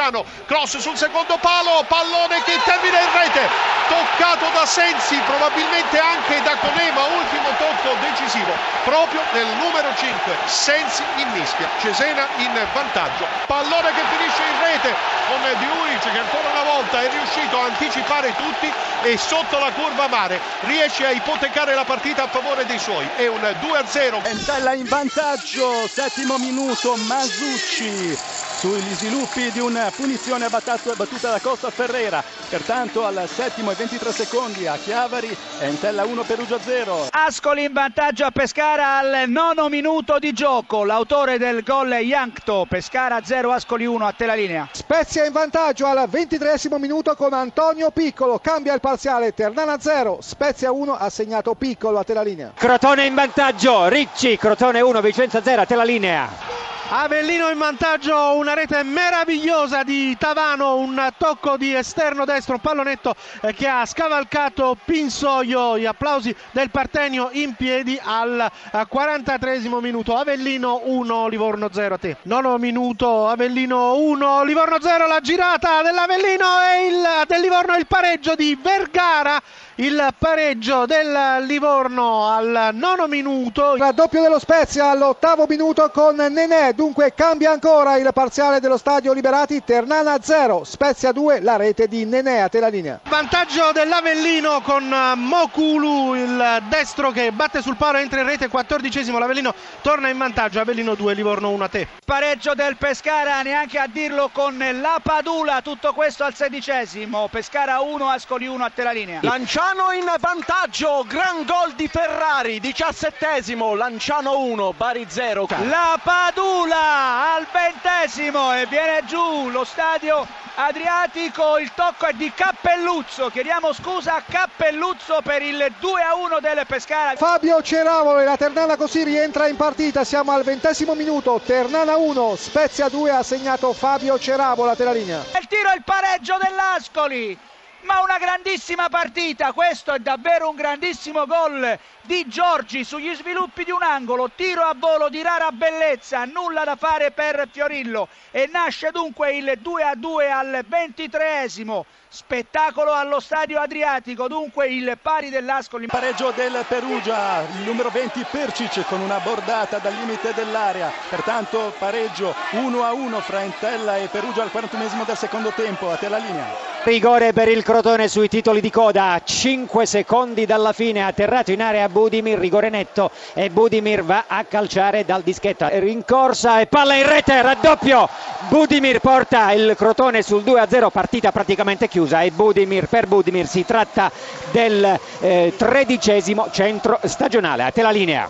Lanciano, cross sul secondo palo, pallone che termina in rete, toccato da Sensi, probabilmente anche da Conema, ultimo tocco decisivo, proprio nel numero 5, Sensi in mischia, Cesena in vantaggio, pallone che finisce in rete con Diuric che ancora una volta è riuscito a anticipare tutti e sotto la curva mare. Riesce a ipotecare la partita a favore dei suoi, è un 2-0. Entella in vantaggio, settimo minuto, Masucci sugli sviluppi di una punizione battuta da Costa Ferreira. Pertanto al settimo e 23 secondi a Chiavari, Entella 1 Perugia 0. Ascoli in vantaggio a Pescara al nono minuto di gioco. L'autore del gol è Yankto. Pescara 0, Ascoli 1 a te la linea. Spezia in vantaggio al 23 minuto con Antonio Piccolo. Cambia il parziale Ternana 0, Spezia 1 ha segnato Piccolo a te la linea. Crotone in vantaggio, Ricci, Crotone 1, Vicenza 0 a te la linea. Avellino in vantaggio, una rete meravigliosa di Tavano, un tocco di esterno destro, un pallonetto eh, che ha scavalcato Pinsoio, gli applausi del Partenio in piedi al 43 eh, minuto. Avellino 1, Livorno 0 a te. Nono minuto, Avellino 1, Livorno 0, la girata dell'Avellino e il, del Livorno il pareggio di Vergara il pareggio del Livorno al nono minuto. Raddoppio dello Spezia all'ottavo minuto con Nenè, dunque cambia ancora il parziale dello stadio Liberati, Ternana 0, Spezia 2, la rete di Nenè a te la linea. Vantaggio dell'Avellino con Mokulu, il destro che batte sul palo, entra in rete, quattordicesimo, l'Avellino torna in vantaggio, Avellino 2, Livorno 1 a te. Pareggio del Pescara, neanche a dirlo con la Padula, tutto questo al sedicesimo, Pescara 1, Ascoli 1 a te la linea. Lanciato Lanciano in vantaggio, gran gol di Ferrari, diciassettesimo, Lanciano 1, Bari 0. La Padula al ventesimo e viene giù lo stadio Adriatico, il tocco è di Cappelluzzo, chiediamo scusa a Cappelluzzo per il 2 a 1 del Pescara. Fabio Ceravolo e la Ternana così rientra in partita, siamo al ventesimo minuto, Ternana 1, Spezia 2 ha segnato Fabio Ceravolo a te la linea. Il tiro è il pareggio dell'Ascoli ma una grandissima partita, questo è davvero un grandissimo gol di Giorgi sugli sviluppi di un angolo, tiro a volo di rara bellezza, nulla da fare per Fiorillo e nasce dunque il 2 a 2 al ventitreesimo. Spettacolo allo stadio Adriatico, dunque il pari dell'Ascoli. Pareggio del Perugia, il numero 20 Percic con una bordata dal limite dell'area. Pertanto pareggio 1 a 1 fra Entella e Perugia al 41 del secondo tempo. A te la linea. Rigore per il Crotone sui titoli di coda, 5 secondi dalla fine, atterrato in area Budimir, rigore netto e Budimir va a calciare dal dischetto, rincorsa e palla in rete, raddoppio, Budimir porta il Crotone sul 2-0, partita praticamente chiusa e Budimir, per Budimir si tratta del eh, tredicesimo centro stagionale, a te la linea.